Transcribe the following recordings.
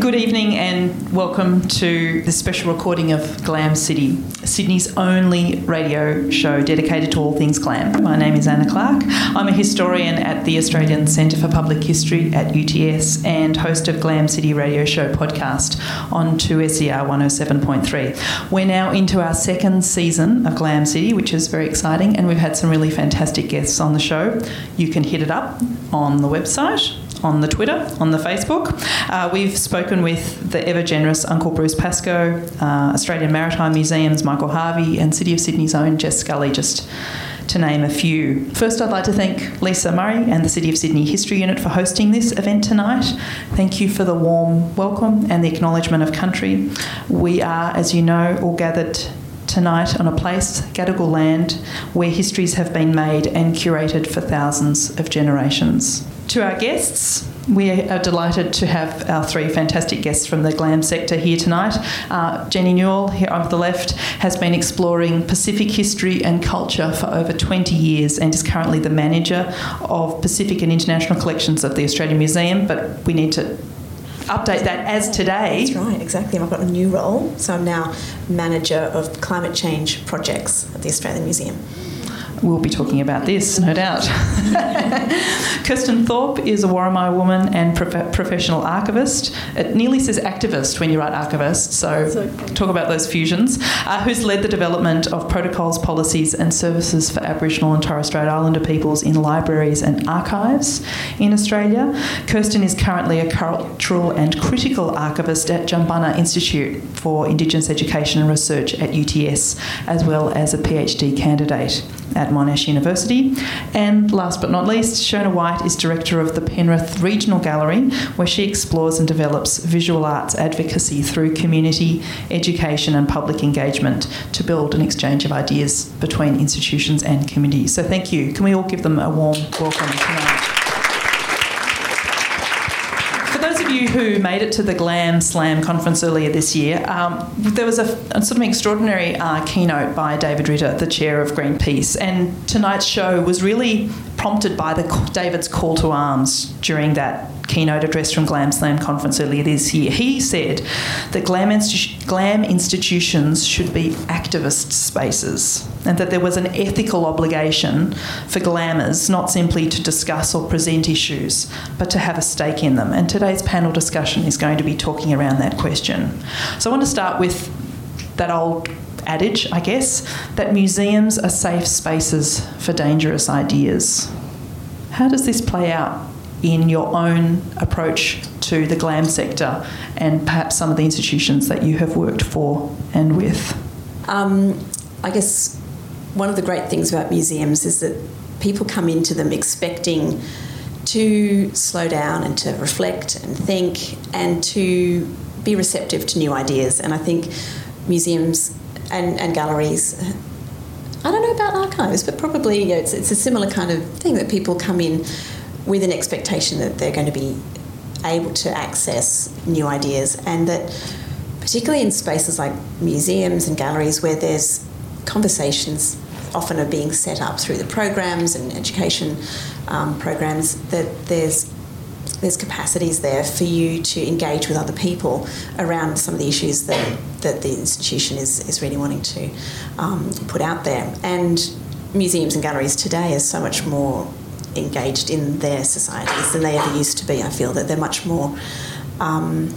Good evening and welcome to the special recording of Glam City, Sydney's only radio show dedicated to all things glam. My name is Anna Clark. I'm a historian at the Australian Centre for Public History at UTS and host of Glam City Radio Show podcast on 2SER 107.3. We're now into our second season of Glam City, which is very exciting, and we've had some really fantastic guests on the show. You can hit it up on the website on the Twitter, on the Facebook. Uh, we've spoken with the ever generous Uncle Bruce Pascoe, uh, Australian Maritime Museum's Michael Harvey, and City of Sydney's own Jess Scully, just to name a few. First, I'd like to thank Lisa Murray and the City of Sydney History Unit for hosting this event tonight. Thank you for the warm welcome and the acknowledgement of country. We are, as you know, all gathered tonight on a place, Gadigal land, where histories have been made and curated for thousands of generations. To our guests, we are delighted to have our three fantastic guests from the glam sector here tonight. Uh, Jenny Newell, here on the left, has been exploring Pacific history and culture for over 20 years and is currently the manager of Pacific and International Collections at the Australian Museum. But we need to update that as today. That's right, exactly. I've got a new role, so I'm now manager of climate change projects at the Australian Museum we'll be talking about this, no doubt. Kirsten Thorpe is a Worimi woman and prof- professional archivist. It nearly says activist when you write archivist, so okay. talk about those fusions. Uh, who's led the development of protocols, policies, and services for Aboriginal and Torres Strait Islander peoples in libraries and archives in Australia. Kirsten is currently a cultural and critical archivist at Jumbunna Institute for Indigenous Education and Research at UTS, as well as a PhD candidate at Monash University. And last but not least, Shona White is director of the Penrith Regional Gallery, where she explores and develops visual arts advocacy through community, education, and public engagement to build an exchange of ideas between institutions and communities. So, thank you. Can we all give them a warm welcome tonight? You who made it to the Glam Slam conference earlier this year, um, there was a, a, sort of extraordinary uh, keynote by David Ritter, the chair of Greenpeace, and tonight's show was really prompted by the David's call to arms during that keynote address from Glam Slam conference earlier this year. He said that Glam, institu- Glam institutions should be activist spaces and that there was an ethical obligation for glamours not simply to discuss or present issues, but to have a stake in them. And today's panel discussion is going to be talking around that question. So I want to start with that old adage, I guess, that museums are safe spaces for dangerous ideas. How does this play out in your own approach to the glam sector and perhaps some of the institutions that you have worked for and with? Um, I guess one of the great things about museums is that people come into them expecting to slow down and to reflect and think and to be receptive to new ideas. And I think museums and, and galleries, I don't know about archives, but probably you know, it's, it's a similar kind of thing that people come in with an expectation that they're going to be able to access new ideas and that particularly in spaces like museums and galleries where there's conversations often are being set up through the programs and education um, programs that there's there's capacities there for you to engage with other people around some of the issues that, that the institution is, is really wanting to um, put out there. And museums and galleries today are so much more engaged in their societies than they ever used to be. I feel that they're much more um,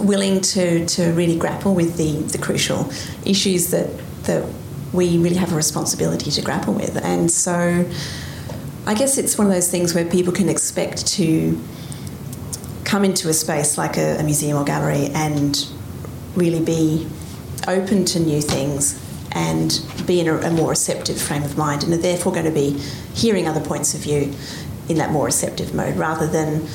willing to, to really grapple with the, the crucial issues that, that we really have a responsibility to grapple with. And so I guess it's one of those things where people can expect to come into a space like a, a museum or gallery and really be open to new things and be in a, a, more receptive frame of mind and are therefore going to be hearing other points of view in that more receptive mode rather than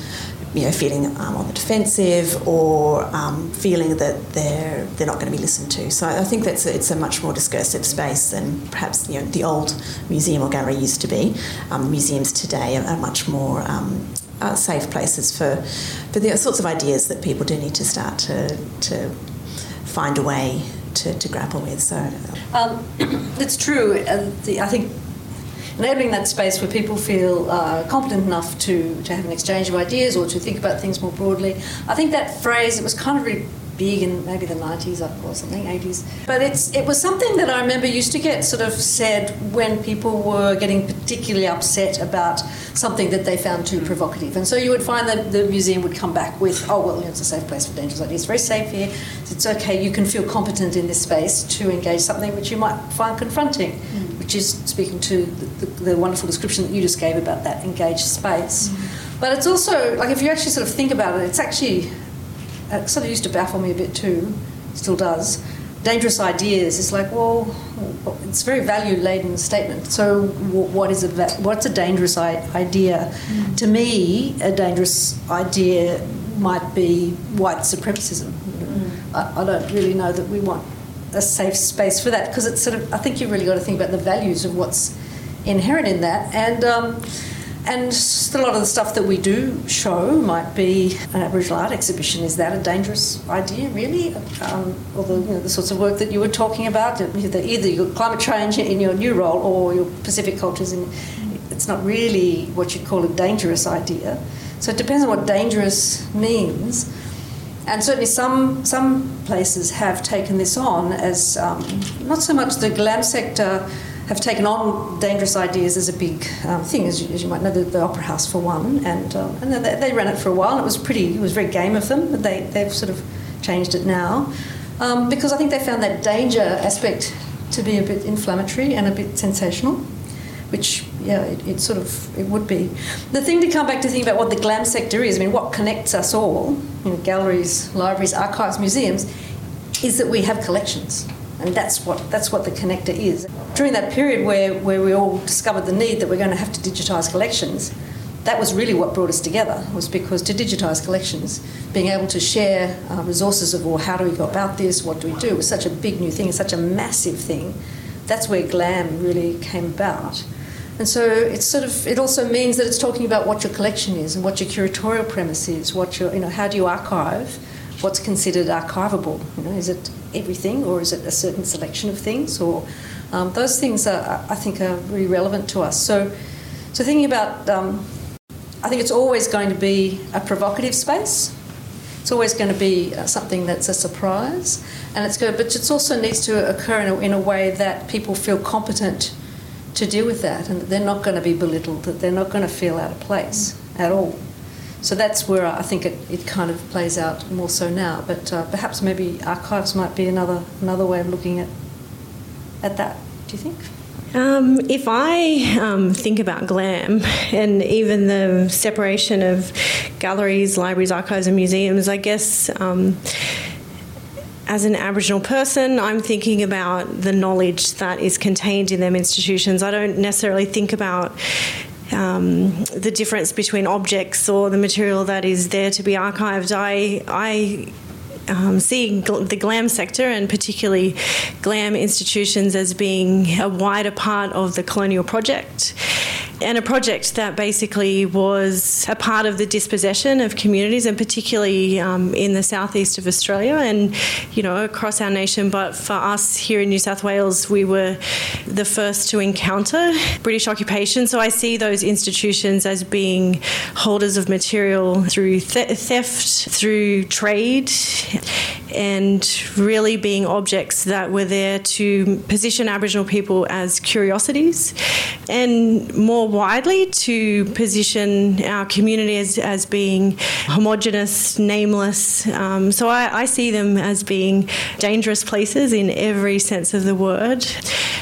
you know, feeling um, on the defensive or um, feeling that they're they're not going to be listened to. So I think that's a, it's a much more discursive space than perhaps you know the old museum or gallery used to be. Um, museums today are, are much more um, are safe places for for the sorts of ideas that people do need to start to to find a way to, to grapple with. So um, it's true. Uh, the, I think enabling that space where people feel uh, competent enough to, to have an exchange of ideas or to think about things more broadly. I think that phrase, it was kind of big in maybe the 90s or something, 80s. But it's it was something that I remember used to get sort of said when people were getting particularly upset about something that they found too provocative. And so you would find that the museum would come back with, oh, well, it's a safe place for dangerous ideas. It's very safe here. It's okay. You can feel competent in this space to engage something which you might find confronting, mm. which is speaking to the, the, the, wonderful description that you just gave about that engaged space. Mm. But it's also, like, if you actually sort of think about it, it's actually it sort of used to baffle me a bit too, still does. Dangerous ideas. It's like, well, it's a very value laden statement. So, what is a what's a dangerous idea? Mm. To me, a dangerous idea might be white supremacism. Mm. I, I don't really know that we want a safe space for that because it's sort of. I think you've really got to think about the values of what's inherent in that and. Um, and a lot of the stuff that we do show might be an Aboriginal art exhibition. Is that a dangerous idea, really? Um, or the, you know, the sorts of work that you were talking about, either, either your climate change in your new role or your Pacific cultures, in, it's not really what you'd call a dangerous idea. So it depends on what dangerous means. And certainly, some some places have taken this on as um, not so much the glam sector have taken on dangerous ideas as a big um, thing, as you, as you, might know, the, the, Opera House for one, and um, and they, they, ran it for a while. It was pretty, it was very game of them, but they they've sort of changed it now um, because I think they found that danger aspect to be a bit inflammatory and a bit sensational, which yeah, it, it sort of it would be. The thing to come back to think about what the glam sector is, I mean, what connects us all, you know, galleries, libraries, archives, museums, is that we have collections and that's what that's what the connector is. During that period where, where we all discovered the need that we're going to have to digitise collections, that was really what brought us together. Was because to digitise collections, being able to share uh, resources of, well, how do we go about this? What do we do? was such a big new thing. Such a massive thing. That's where GLAM really came about. And so it's sort of it also means that it's talking about what your collection is and what your curatorial premise is, what your you know how do you archive, what's considered archivable. You know, is it everything, or is it a certain selection of things? Or um, those things are, I think, are really relevant to us. So, so thinking about, um, I think it's always going to be a provocative space. It's always going to be uh, something that's a surprise, and it's good. But it also needs to occur in a, in a way that people feel competent to deal with that, and that they're not going to be belittled, that they're not going to feel out of place at all. So that's where I think it, it kind of plays out more so now. But uh, perhaps maybe archives might be another another way of looking at at that. Do you think? Um, if I um, think about GLAM and even the separation of galleries, libraries, archives, and museums, I guess. Um, as an Aboriginal person, I'm thinking about the knowledge that is contained in them institutions. I don't necessarily think about um, the difference between objects or the material that is there to be archived. I, I um, see gl- the GLAM sector and particularly GLAM institutions as being a wider part of the colonial project and a project that basically was a part of the dispossession of communities, and particularly um, in the southeast of Australia and you know across our nation. But for us here in New South Wales, we were the first to encounter British occupation. So I see those institutions as being holders of material through th- theft, through trade, and really being objects that were there to position Aboriginal people as curiosities and more widely to position our community as, as being homogenous, nameless. Um, so I, I see them as being dangerous places in every sense of the word.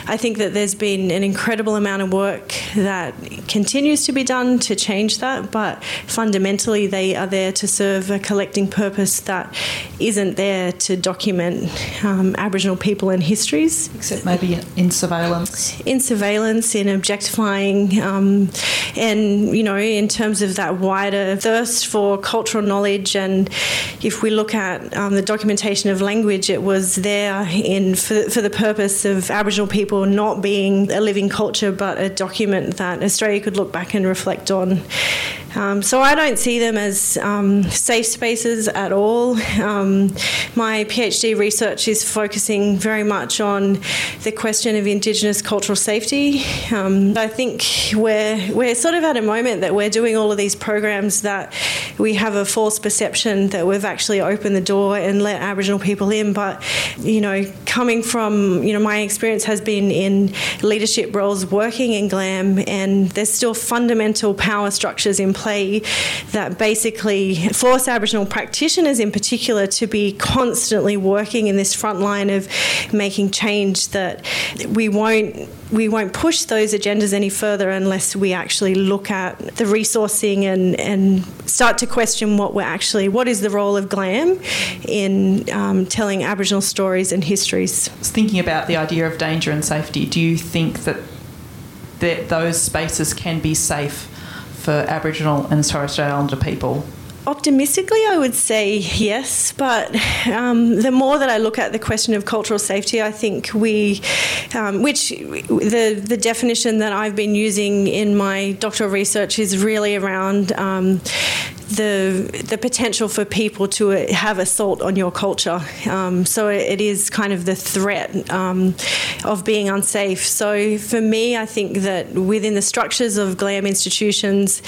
I think that there's been an incredible amount of work that continues to be done to change that, but fundamentally they are there to serve a collecting purpose that isn't there to document um, Aboriginal people and histories. Except maybe in surveillance. In surveillance, in objectifying. Um, Um, and, you know, in terms of that wider thirst for cultural knowledge, and if we look at um, the documentation of language, it was there in for, for the purpose of Aboriginal people not being a living culture, but a document that Australia could look back and reflect on. Um, so I don't see them as um, safe spaces at all. Um, my PhD research is focusing very much on the question of Indigenous cultural safety. Um, I think we're we're sort of at a moment that we're doing all of these programs that we have a false perception that we've actually opened the door and let Aboriginal people in. But you know, coming from you know, my experience has been in leadership roles working in GLAM, and there's still fundamental power structures in play that basically force Aboriginal practitioners in particular to be constantly working in this front line of making change that we won't we won't push those agendas any further unless we actually look at the resourcing and, and start to question what we're actually what is the role of GLAM in um, telling Aboriginal stories and histories. Thinking about the idea of danger and safety, do you think that that those spaces can be safe for Aboriginal and Torres Strait Islander people? Optimistically, I would say yes, but um, the more that I look at the question of cultural safety, I think we, um, which the the definition that I've been using in my doctoral research is really around um, the the potential for people to have assault on your culture. Um, so it is kind of the threat um, of being unsafe. So for me, I think that within the structures of GLAM institutions,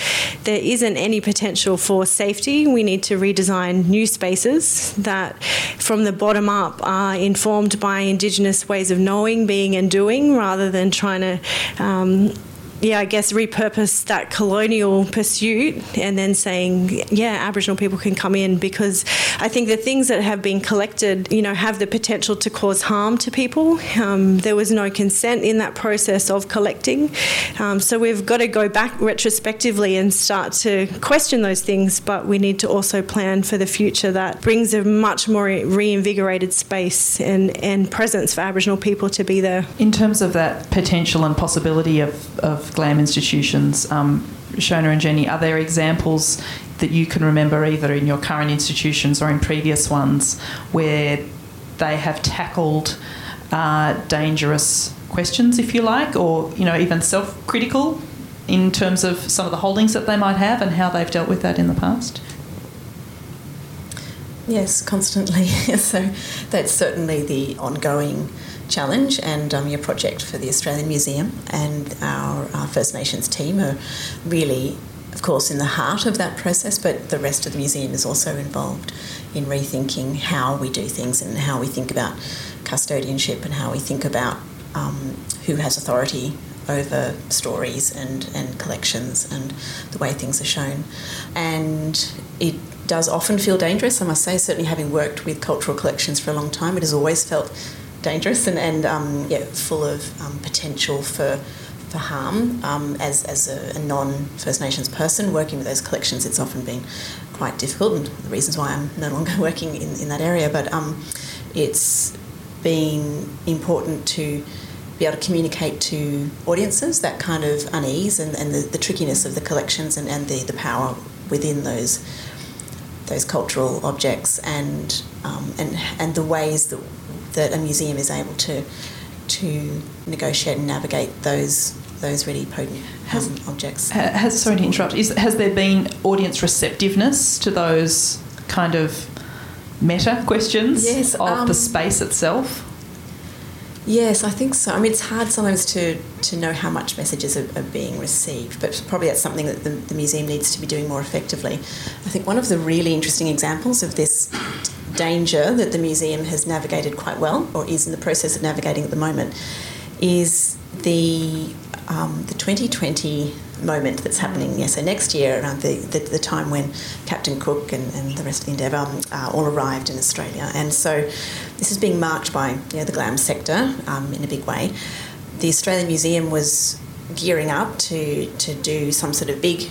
there isn't any potential for safety. We need to redesign new spaces that, from the bottom up, are informed by Indigenous ways of knowing, being, and doing, rather than trying to um, yeah, I guess repurpose that colonial pursuit and then saying, yeah, Aboriginal people can come in because I think the things that have been collected, you know, have the potential to cause harm to people. Um, there was no consent in that process of collecting. Um, so we've got to go back retrospectively and start to question those things, but we need to also plan for the future that brings a much more reinvigorated space and, and presence for Aboriginal people to be there. In terms of that potential and possibility of, of GLAM institutions. Um, Shona and Jenny, are there examples that you can remember either in your current institutions or in previous ones where they have tackled uh, dangerous questions, if you like, or you know even self-critical in terms of some of the holdings that they might have and how they've dealt with that in the past? Yes, constantly. so that's certainly the ongoing challenge and um, your project for the Australian Museum and our, our, First Nations team are really, of course, in the heart of that process, but the rest of the museum is also involved in rethinking how we do things and how we think about custodianship and how we think about um, who has authority over stories and, and collections and the way things are shown. And it does often feel dangerous, I must say, certainly having worked with cultural collections for a long time, it has always felt dangerous and, and um, yeah, full of um, potential for for harm. Um, as as a, a, non First Nations person working with those collections, it's often been quite difficult, and the reasons why I'm no longer working in, in that area. But um, it's been important to be able to communicate to audiences that kind of unease and, and the, the trickiness of the collections and, and the, the power within those those cultural objects and um, and and the ways that that a museum is able to to negotiate and navigate those those really potent has, um, objects. Has sorry to interrupt. Is, has there been audience receptiveness to those kind of meta questions yes, of um, the space itself? Yes, I think so. I mean, it's hard sometimes to, to know how much messages are, are being received, but probably that's something that the, the museum needs to be doing more effectively. I think one of the really interesting examples of this danger that the museum has navigated quite well, or is in the process of navigating at the moment, is the um, the 2020 moment that's happening. Yeah, so next year, around the, the, the time when Captain Cook and, and the rest of the Endeavour uh, all arrived in Australia, and so this is being marked by you know, the glam sector um, in a big way. The Australian Museum was gearing up to to do some sort of big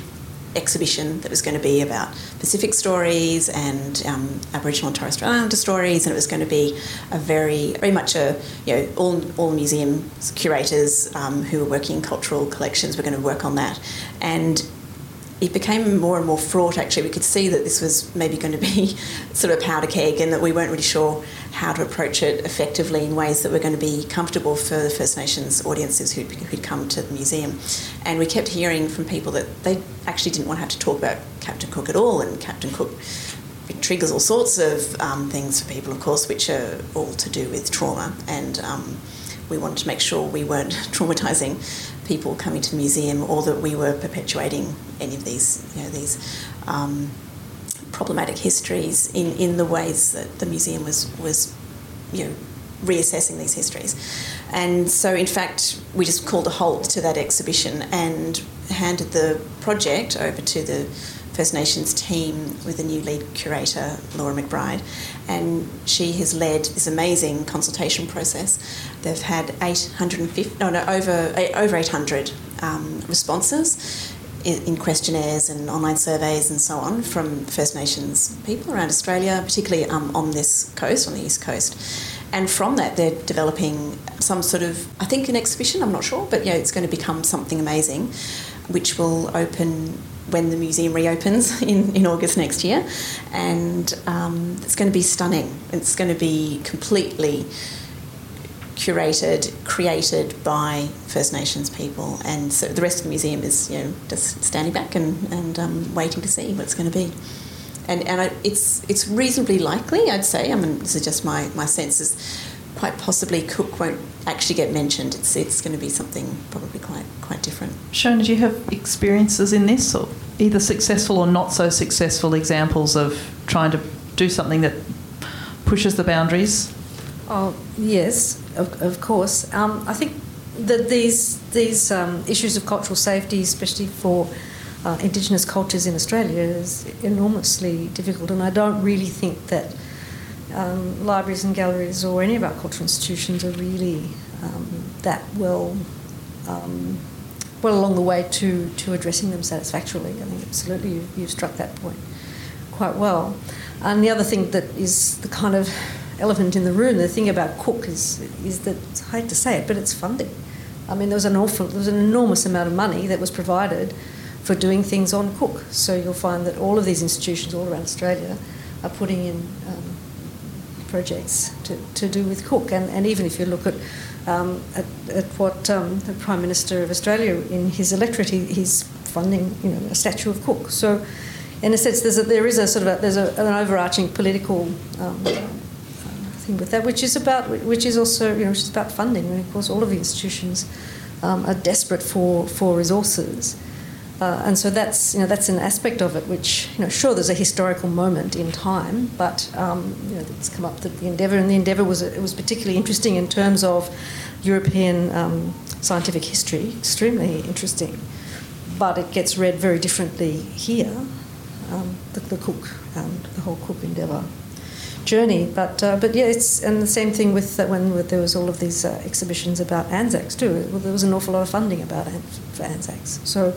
exhibition that was going to be about Pacific stories and um, Aboriginal and Torres Strait Islander stories, and it was going to be a very, very much a, you know, all, all museum curators um, who were working in cultural collections were going to work on that. And it became more and more fraught actually. We could see that this was maybe going to be sort of a powder keg and that we weren't really sure how to approach it effectively in ways that were going to be comfortable for the First Nations audiences who'd, who'd come to the museum. And we kept hearing from people that they actually didn't want to have to talk about Captain Cook at all, and Captain Cook it triggers all sorts of um, things for people, of course, which are all to do with trauma. And um, we wanted to make sure we weren't traumatising people coming to the museum or that we were perpetuating any of these, you know, these um, problematic histories in, in the ways that the museum was, was, you know, reassessing these histories. And so, in fact, we just called a halt to that exhibition and handed the project over to the First Nations team with a new lead curator, Laura McBride, and she has led this amazing consultation process. They've had 850, no, no, over over 800 um, responses in, in questionnaires and online surveys and so on from First Nations people around Australia, particularly um, on this coast, on the east coast. And from that, they're developing some sort of, I think, an exhibition. I'm not sure, but yeah, it's going to become something amazing, which will open when the museum reopens in, in August next year. And um, it's going to be stunning. It's going to be completely curated, created by First Nations people. And so the rest of the museum is, you know, just standing back and, and um, waiting to see what it's going to be. And, and I, it's, it's reasonably likely, I'd say, I mean, this is just my, my sense, is quite possibly Cook won't actually get mentioned. It's, it's going to be something probably quite, quite different. Shona, do you have experiences in this, or either successful or not so successful examples of trying to do something that pushes the boundaries? Oh, yes, of, of course. Um, I think that these, these um, issues of cultural safety, especially for uh, Indigenous cultures in Australia, is enormously difficult, and I don't really think that um, libraries and galleries or any of our cultural institutions are really um, that well um, well along the way to, to addressing them satisfactorily. I think absolutely you, you've struck that point quite well. And the other thing that is the kind of elephant in the room, the thing about Cook is is that I hate to say it, but it's funding. I mean, there was an awful, there was an enormous amount of money that was provided for doing things on Cook. So you'll find that all of these institutions all around Australia are putting in um, projects to, to do with Cook. And, and even if you look at, um, at, at, what um, the Prime Minister of Australia in his electorate, he, he's funding you know, a statue of Cook. So, in a sense, there's a, there is a sort of a, there's a, an overarching political um, thing with that, which is about which is also you know which is about funding. And of course, all of the institutions um, are desperate for for resources. Uh, and so that's you know that's an aspect of it which you know sure there's a historical moment in time, but um, you know it's come up that the endeavour and the endeavour was it was particularly interesting in terms of European um, scientific history, extremely interesting, but it gets read very differently here, um, the, the Cook um, the whole Cook endeavour journey. But uh, but yeah, it's and the same thing with when there was all of these uh, exhibitions about Anzacs too. Well, there was an awful lot of funding about for Anzacs, so.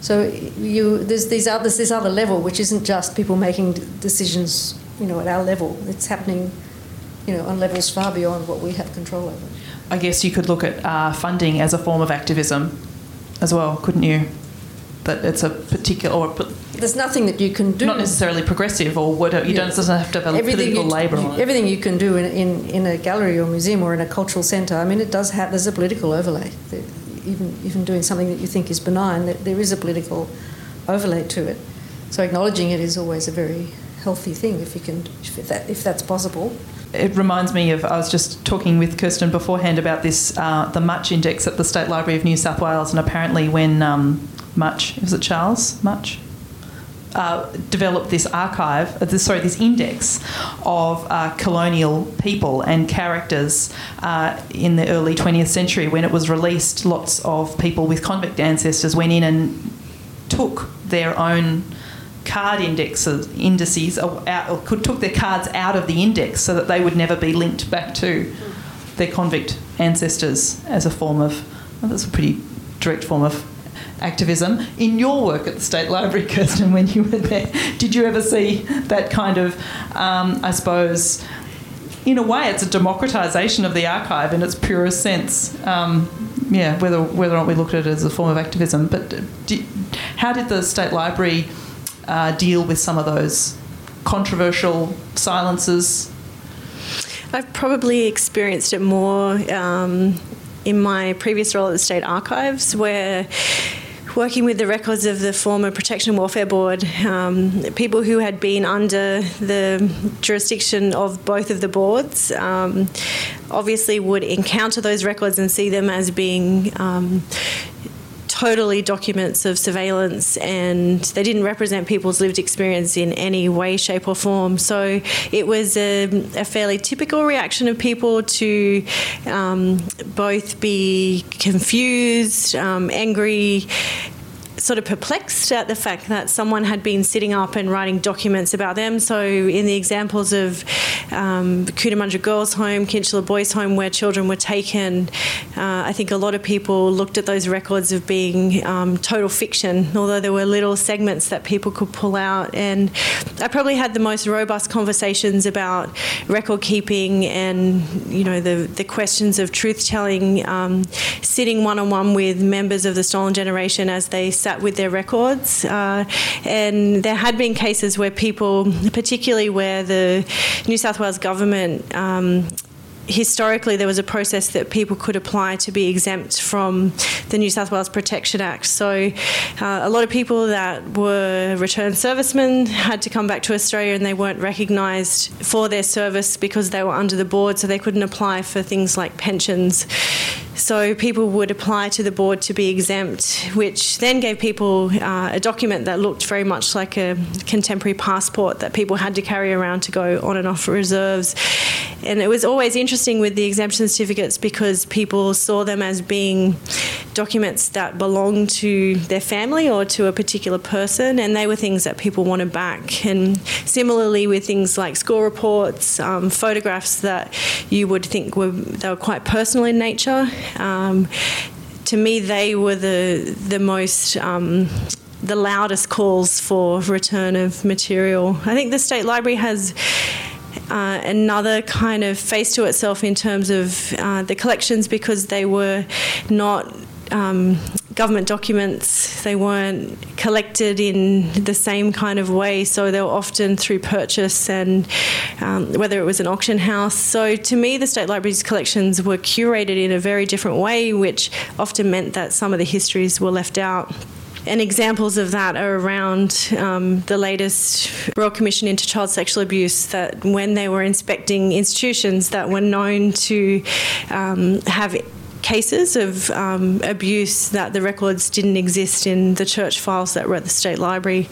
So you, there's these others, this other level, which isn't just people making decisions, you know, at our level. It's happening, you know, on levels far beyond what we have control over. I guess you could look at uh, funding as a form of activism as well, couldn't you? That it's a particular or there's nothing that you can do. Not necessarily progressive or whatever. You yeah. don't doesn't have to have a everything political labour on it. Everything you can do in, in, in a gallery or museum or in a cultural centre. I mean, it does have. There's a political overlay even even doing something that you think is benign, there is a political overlay to it. So acknowledging it is always a very healthy thing if you can if that if that's possible. It reminds me of I was just talking with Kirsten beforehand about this uh, the Mutch Index at the State Library of New South Wales, and apparently when um, Mutch was it Charles Mutch uh, developed this archive, uh, sorry, this index of uh, colonial people and characters uh, in the early 20th century. When it was released, lots of people with convict ancestors went in and took their own card indexes, indices, out, or could, took their cards out of the index so that they would never be linked back to their convict ancestors as a form of, well, that's a pretty direct form of activism. In your work at the State Library, Kirsten, when you were there, did you ever see that kind of, um, I suppose, in a way, it's a democratisation of the archive in its purest sense. Um, yeah, whether whether or not we look at it as a form of activism, but how did the State Library uh, deal with some of those controversial silences? I've probably experienced it more um, in my previous role at the State Archives, where working with the records of the former Protection and Welfare Board, um, people who had been under the jurisdiction of both of the boards um, obviously would encounter those records and see them as being um, totally documents of surveillance and they didn't represent people's lived experience in any way, shape, or form. So it was a, a fairly typical reaction of people to um, both be confused, um, angry, sort of perplexed at the fact that someone had been sitting up and writing documents about them. So, in the examples of um, Girls' Home, Kinchela Boys' Home, where children were taken, uh, I think a lot of people looked at those records of being um, total fiction, although there were little segments that people could pull out. And I probably had the most robust conversations about record keeping and, you know, the, the questions of truth telling, um, sitting one on one with members of the stolen generation as they sat with their records. Uh, and there had been cases where people, particularly where the New South Wales government um, historically there was a process that people could apply to be exempt from the New South Wales Protection Act. So uh, a lot of people that were returned servicemen had to come back to Australia and they weren't recognised for their service because they were under the board, so they couldn't apply for things like pensions. So people would apply to the board to be exempt, which then gave people uh, a document that looked very much like a contemporary passport that people had to carry around to go on and off reserves. And it was always interesting with the exemption certificates because people saw them as being documents that belonged to their family or to a particular person, and they were things that people wanted back. And similarly with things like school reports, um, photographs that you would think were they were quite personal in nature. Um, to me, they were the the most um, the loudest calls for return of material. I think the State Library has. Uh, another kind of face to itself in terms of uh, the collections because they were not um, government documents. They weren't collected in the same kind of way, so they were often through purchase and um, whether it was an auction house. So to me, the State Library's collections were curated in a very different way, which often meant that some of the histories were left out. And examples of that are around um, the latest Royal Commission into Child Sexual Abuse. That when they were inspecting institutions that were known to um, have cases of um, abuse that the records didn't exist in the church files that were at the State Library.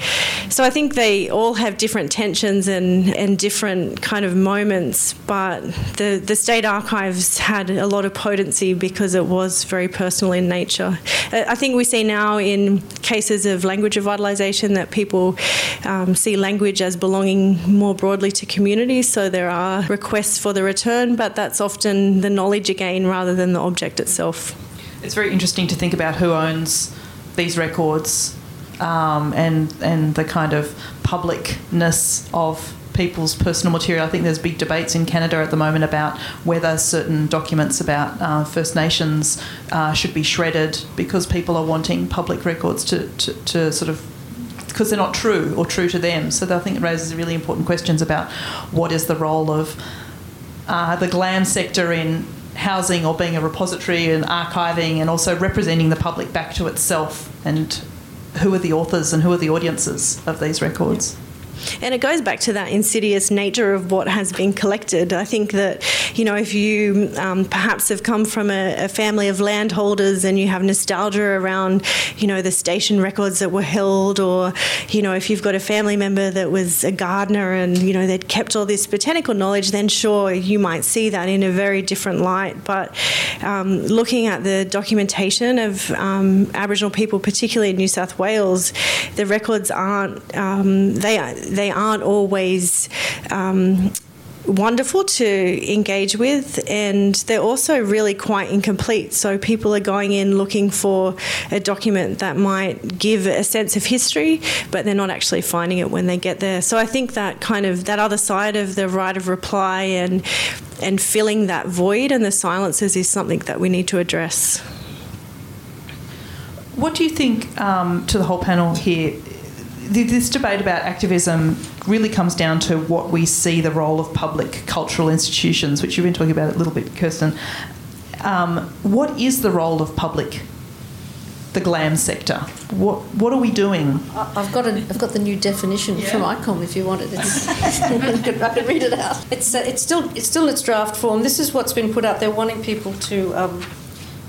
So I think they all have different tensions and, and different kind of moments, but the, the State Archives had a lot of potency because it was very personal in nature. I think we see now in cases of language revitalisation that people um, see language as belonging more broadly to communities, so there are requests for the return, but that's often the knowledge again rather than the object itself. It's very interesting to think about who owns these records um, and and the kind of publicness of people's personal material. I think there's big debates in Canada at the moment about whether certain documents about uh, First Nations uh, should be shredded because people are wanting public records to, to, to sort of because they're not true or true to them. So I think it raises really important questions about what is the role of uh, the glam sector in housing or being a repository and archiving and also representing the public back to itself and who are the authors and who are the audiences of these records. And it goes back to that insidious nature of what has been collected. I think that, you know, if you um, perhaps have come from a, a, family of landholders and you have nostalgia around, you know, the station records that were held, or, you know, if you've got a family member that was a gardener and, you know, they'd kept all this botanical knowledge, then sure, you might see that in a very different light. But um, looking at the documentation of um, Aboriginal people, particularly in New South Wales, the records aren't, um, they are they aren't always um, wonderful to engage with, and they're also really quite incomplete. So people are going in looking for a document that might give a sense of history, but they're not actually finding it when they get there. So I think that kind of that other side of the right of reply and and filling that void and the silences is something that we need to address. What do you think um, to the whole panel here? This debate about activism really comes down to what we see the role of public cultural institutions, which you've been talking about a little bit, Kirsten. Um, what is the role of public, the glam sector? What what are we doing? I've got a, I've got the new definition yeah. from ICOM if you want it. I can read it out. It's uh, it's still it's still its draft form. This is what's been put out there, wanting people to um,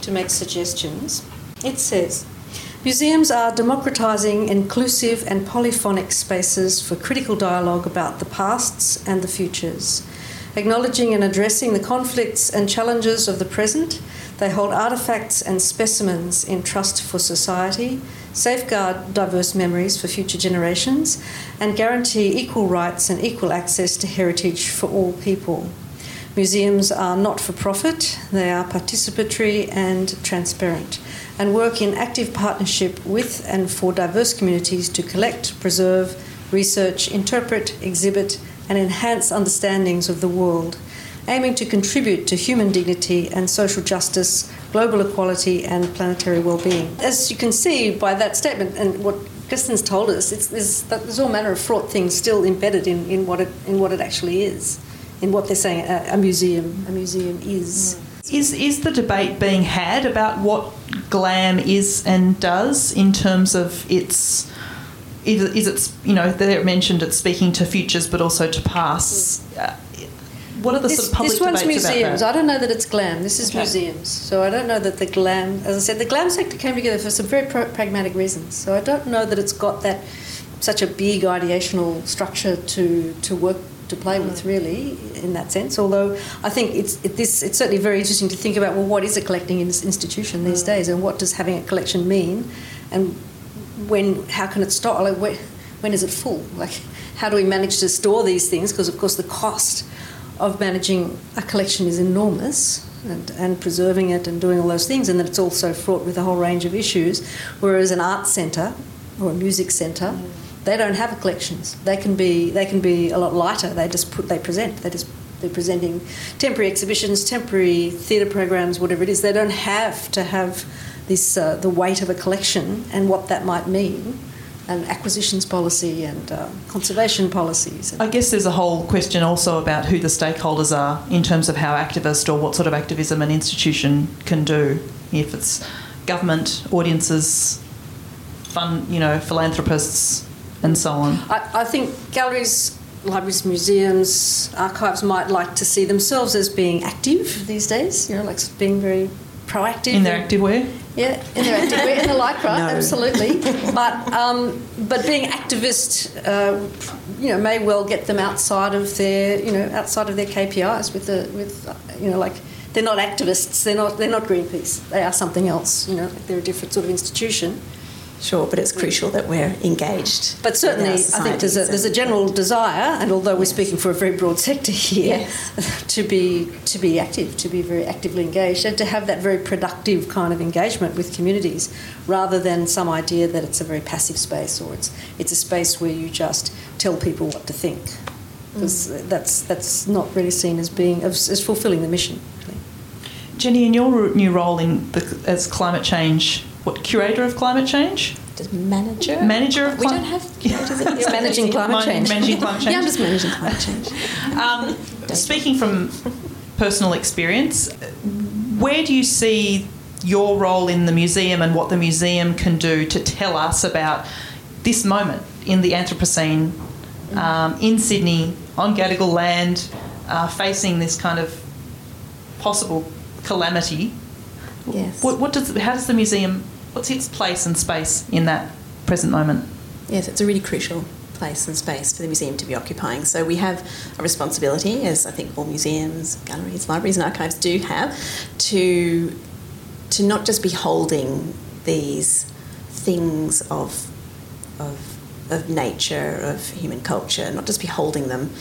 to make suggestions. It says. Museums are democratising inclusive and polyphonic spaces for critical dialogue about the pasts and the futures. Acknowledging and addressing the conflicts and challenges of the present, they hold artefacts and specimens in trust for society, safeguard diverse memories for future generations, and guarantee equal rights and equal access to heritage for all people. Museums are not for profit, they are participatory and transparent and work in active partnership with and for diverse communities to collect, preserve, research, interpret, exhibit, and enhance understandings of the world, aiming to contribute to human dignity and social justice, global equality, and planetary well-being. As you can see by that statement and what Kirsten's told us, there's, there's, all manner of fraught things still embedded in, in, what, it, in what it actually is, in what they're saying a, a museum a museum is. Mm. Is is the debate being had about what glam is and does in terms of its is, is it you know they mentioned it's speaking to futures but also to pasts. Uh, what are the this, sort of public this one's museums. I don't know that it's glam. This is okay. museums. So I don't know that the glam, as I said, the glam sector came together for some very pragmatic reasons. So I don't know that it's got that such a big ideational structure to to work to play with, really, in that sense. Although I think it's it, this it's certainly very interesting to think about. Well, what is a collecting institution these mm. days, and what does having a collection mean, and when how can it stop? Like when, when is it full? Like how do we manage to store these things? Because of course the cost of managing a collection is enormous. And, and preserving it and doing all those things, and that it's also fraught with a whole range of issues. Whereas an art centre or a music centre, mm they don't have collections. They can be they can be a lot lighter. They just put they present. They just they're presenting temporary exhibitions, temporary theatre programs, whatever it is. They don't have to have this uh, the weight of a collection and what that might mean. And acquisitions policy and uh, conservation policies. I guess there's a whole question also about who the stakeholders are in terms of how activist or what sort of activism an institution can do. If it's government, audiences, fun, you know, philanthropists, and so on? I, I think galleries, libraries, museums, archives might like to see themselves as being active these days, you know, like being very proactive. In their active way? Yeah, in their active way, in the lycra, no. absolutely. But um, but being activist, uh, you know, may well get them outside of their, you know, outside of their KPIs with the with, you know, like they're not activists. They're not they're not Greenpeace. They are something else. You know, they're a different sort of institution. Sure, but it's crucial that we're engaged. But certainly, I think there's a, there's a general desire, and although we're speaking for a very broad sector here, yes. to be to be active, to be very actively engaged, and to have that very productive kind of engagement with communities, rather than some idea that it's a very passive space or it's it's a space where you just tell people what to think, because mm. that's that's not really seen as being as, as fulfilling the mission. Jenny, in your new role in the, as climate change what curator of climate change? Just manager. Manager of we don't have curators. You're managing climate change. Managing climate change. yeah, I'm just managing climate change. Um, speaking from personal experience, where do you see your role in the museum and what the museum can do to tell us about this moment in the Anthropocene um, in Sydney on Gadigal land, uh, facing this kind of possible calamity Yes. What, what does how does the museum? What's its place and space in that present moment? Yes, it's a really crucial place and space for the museum to be occupying. So we have a responsibility, as I think all museums, galleries, libraries, and archives do have, to to not just be holding these things of of of nature, of human culture, not just be holding them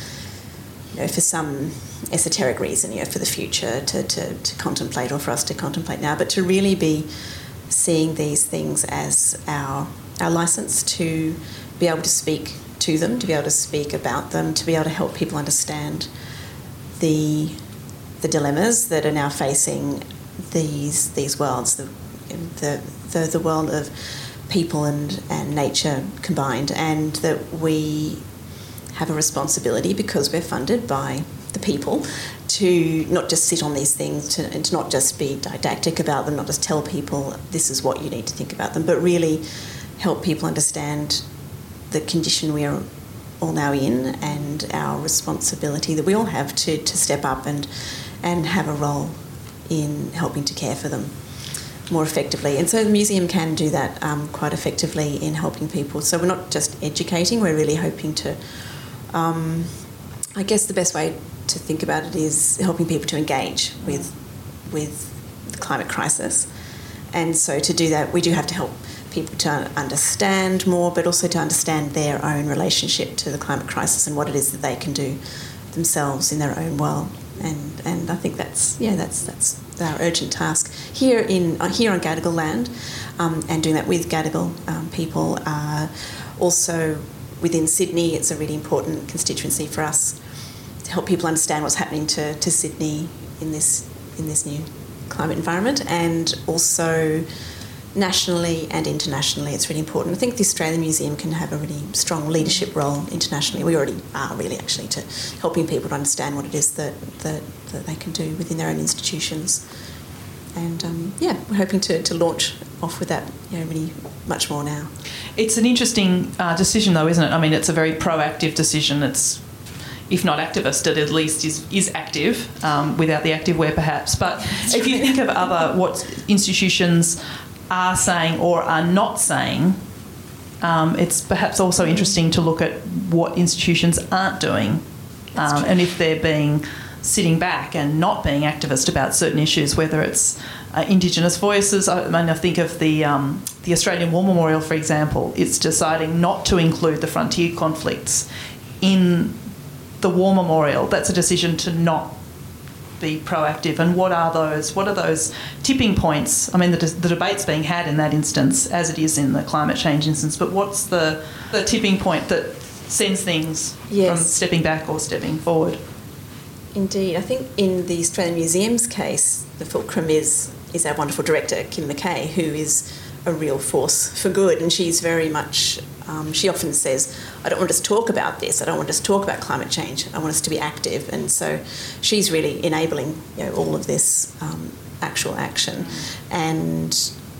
know, for some esoteric reason, you know, for the future to, to, to contemplate or for us to contemplate now, but to really be seeing these things as our our license to be able to speak to them, to be able to speak about them, to be able to help people understand the the dilemmas that are now facing these these worlds, the the the, the world of people and, and nature combined, and that we have a responsibility because we're funded by the people to not just sit on these things to, and to not just be didactic about them, not just tell people this is what you need to think about them, but really help people understand the condition we are all now in and our responsibility that we all have to, to step up and, and have a role in helping to care for them more effectively. And so the museum can do that um, quite effectively in helping people. So we're not just educating, we're really hoping to, um, I guess the best way to think about it is helping people to engage with, with the climate crisis. And so to do that, we do have to help people to understand more, but also to understand their own relationship to the climate crisis and what it is that they can do themselves in their own world. And, and I think that's yeah that's that's our urgent task here in uh, here on Gadigal land, um, and doing that with Gadigal um, people. Uh, also within Sydney, it's a really important constituency for us to help people understand what's happening to, to Sydney in this in this new climate environment, and also nationally and internationally, it's really important. I think the Australian Museum can have a really strong leadership role internationally. We already are really actually to helping people to understand what it is that that, that they can do within their own institutions. And um, yeah, we're hoping to, to launch off with that you know, really much more now. It's an interesting uh, decision, though, isn't it? I mean, it's a very proactive decision. It's if not activist, it at least is, is active um, without the active wear, perhaps. But if you think of other what institutions are saying or are not saying, um, it's perhaps also interesting to look at what institutions aren't doing um, and if they're being sitting back and not being activist about certain issues, whether it's uh, Indigenous voices. I mean, I think of the um, the Australian War Memorial, for example. It's deciding not to include the frontier conflicts in the War Memorial. That's a decision to not be proactive and what are those what are those tipping points i mean the, the debate's being had in that instance as it is in the climate change instance but what's the, the tipping point that sends things Yes. from stepping back or stepping forward Indeed, I think in the Australian Museum's case, the fulcrum is is our wonderful director Kim McKay, who is a real force for good, and she's very much. Um, she often says, "I don't want us to talk about this. I don't want us to talk about climate change. I want us to be active." And so, she's really enabling you know, all of this um, actual action, and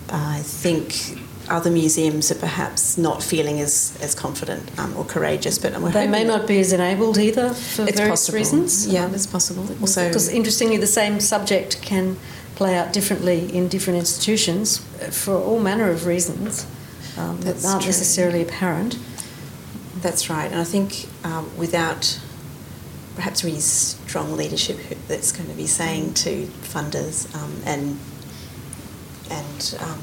I think other museums are perhaps not feeling as, as confident um, or courageous, but They may not be as enabled either for It's various possible. reasons. Yeah, it's possible. Also, because interestingly, the same subject can play out differently in different institutions uh, for all manner of reasons um, that aren't true. necessarily apparent. That's right, and I think um, without perhaps really strong leadership that's going to be saying to funders um, and and um,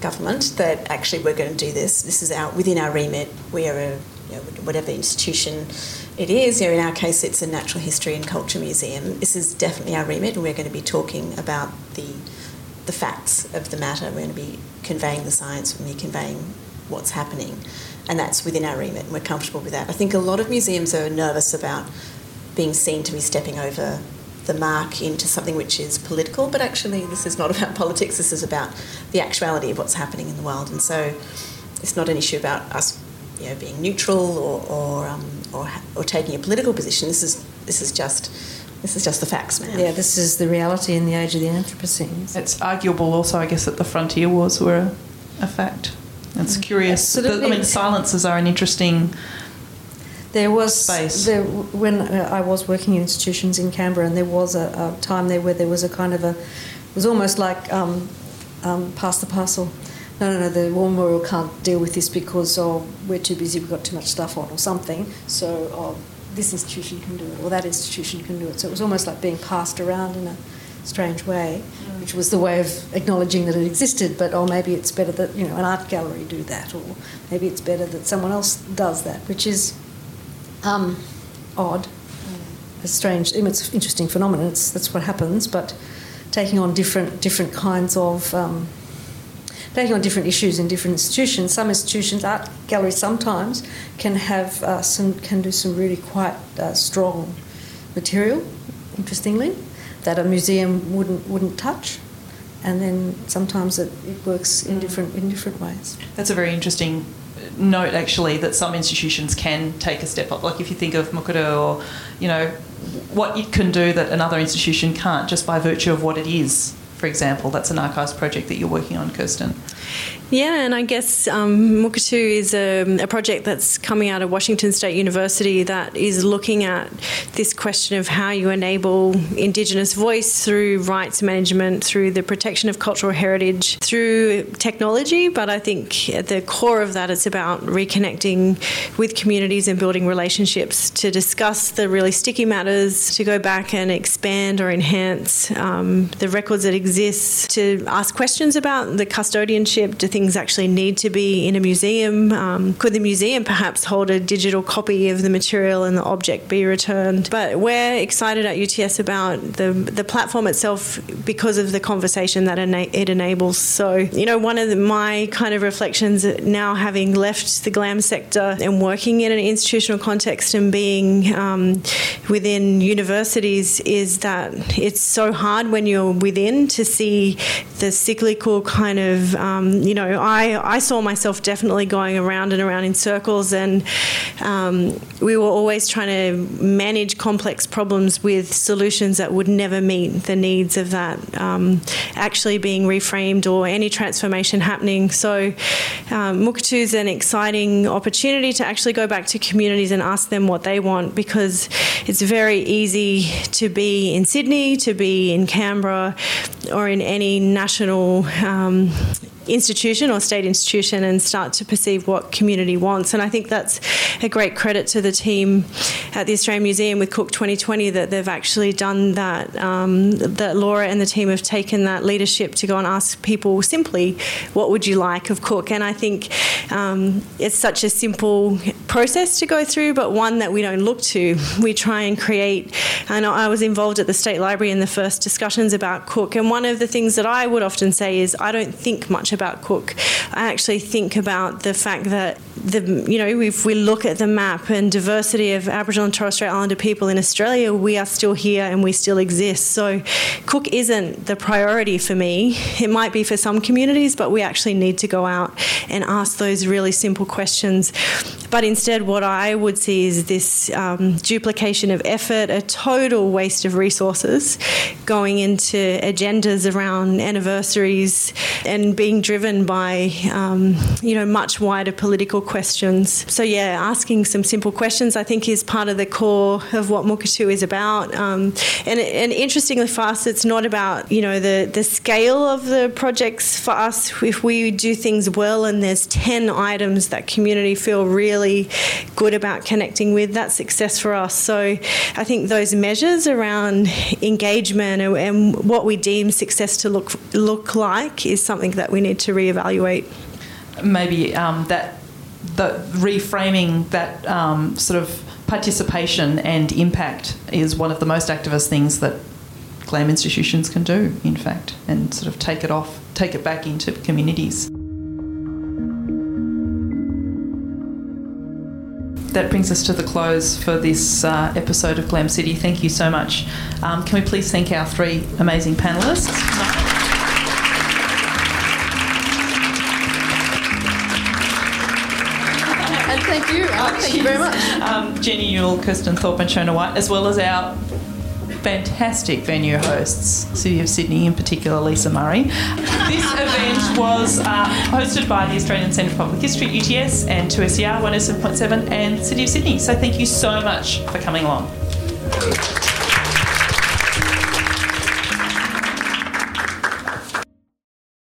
government that actually we're going to do this. This is our within our remit. We are a you know, whatever institution it is. You know, in our case, it's a natural history and culture museum. This is definitely our remit, and we're going to be talking about the the facts of the matter. We're going to be conveying the science. We're going to be conveying what's happening, and that's within our remit. And we're comfortable with that. I think a lot of museums are nervous about being seen to be stepping over the mark into something which is political, but actually, this is not about politics. This is about the actuality of what's happening in the world, and so it's not an issue about us, you know, being neutral or or um, or, or taking a political position. This is this is just this is just the facts, man. Yeah, this is the reality in the age of the Anthropocene. it's arguable also i guess that the frontier wars were a, a fact it's curious The- i mean silences are an interesting There was Space. there, when uh, I was working in institutions in Canberra, and there was a, a time there where there was a kind of a, it was almost like um, um, pass the parcel. No, no, no. The War Memorial can't deal with this because oh, we're too busy. We've got too much stuff on, or something. So oh, this institution can do it, or that institution can do it. So it was almost like being passed around in a strange way, which was the way of acknowledging that it existed. But oh, maybe it's better that you know an art gallery do that, or maybe it's better that someone else does that, which is um, odd. a strange, it's an interesting phenomenon. It's, that's what happens, but taking on different different kinds of um, taking on different issues in different institutions. Some institutions, art galleries, sometimes can have uh, some can do some really quite uh, strong material. Interestingly, that a museum wouldn't wouldn't touch, and then sometimes it, it works in different in different ways. That's a very interesting note actually that some institutions can take a step up like if you think of Mukurtu or you know what it can do that another institution can't just by virtue of what it is for example that's an archives project that you're working on kirsten yeah, and I guess um, Mukurtu is a, a, project that's coming out of Washington State University that is looking at this question of how you enable Indigenous voice through rights management, through the protection of cultural heritage, through technology. But I think at the core of that, it's about reconnecting with communities and building relationships to discuss the really sticky matters, to go back and expand or enhance um, the records that exist, to ask questions about the custodianship, think things actually need to be in a museum? Um, could the museum perhaps hold a digital copy of the material and the object be returned? But we're excited at UTS about the, the platform itself because of the conversation that it enables. So, you know, one of the, my kind of reflections now having left the GLAM sector and working in an institutional context and being um, within universities is that it's so hard when you're within to see the cyclical kind of, um, you know, I, I saw myself definitely going around and around in circles, and um, we were always trying to manage complex problems with solutions that would never meet the needs of that um, actually being reframed or any transformation happening. So, um, Mukurtu is an exciting opportunity to actually go back to communities and ask them what they want because it's very easy to be in Sydney, to be in Canberra, or in any national um, institution or state institution and start to perceive what community wants. And I think that's a great credit to the team at the Australian Museum with Cook 2020 that they've actually done that. Um, that Laura and the team have taken that leadership to go and ask people simply, what would you like of Cook? And I think um, it's such a simple process to go through, but one that we don't look to. We try and create. And I was involved at the State Library in the first discussions about Cook, and one of the things that I would often say is I don't think much about Cook. I actually think about the fact that the you know if we look at the map and diversity of Aboriginal and Torres Strait Islander people in Australia, we are still here and we still exist. So Cook isn't the priority for me. It might be for some communities, but we actually need to go out and ask those really simple questions. But instead, what I would see is this um, duplication of effort, a total waste of resources going into agendas around anniversaries and being driven by, um, you know, much wider political questions. So, yeah, asking some simple questions I think is part of the core of what Mukurtu is about. Um, and, and interestingly for us, it's not about, you know, the, the scale of the projects for us. If we do things well and there's 10 items that community feel really good about connecting with, that's success for us. So I think those measures around engagement and, and what we deem success to look, look like is something that we need to reevaluate. Maybe um, that the reframing that um, sort of participation and impact is one of the most activist things that GLAM institutions can do, in fact, and sort of take it off, take it back into communities. That brings us to the close for this uh, episode of Glam City. Thank you so much. Um, can we please thank our three amazing panelists? Thank you. Uh, thank you very much. Um, Jenny Newell, Kirsten Thorpe, and Shona White, as well as our fantastic venue hosts, City of Sydney, in particular Lisa Murray. This event was uh, hosted by the Australian Centre for Public History, UTS, and 2SER 107.7 and City of Sydney. So thank you so much for coming along.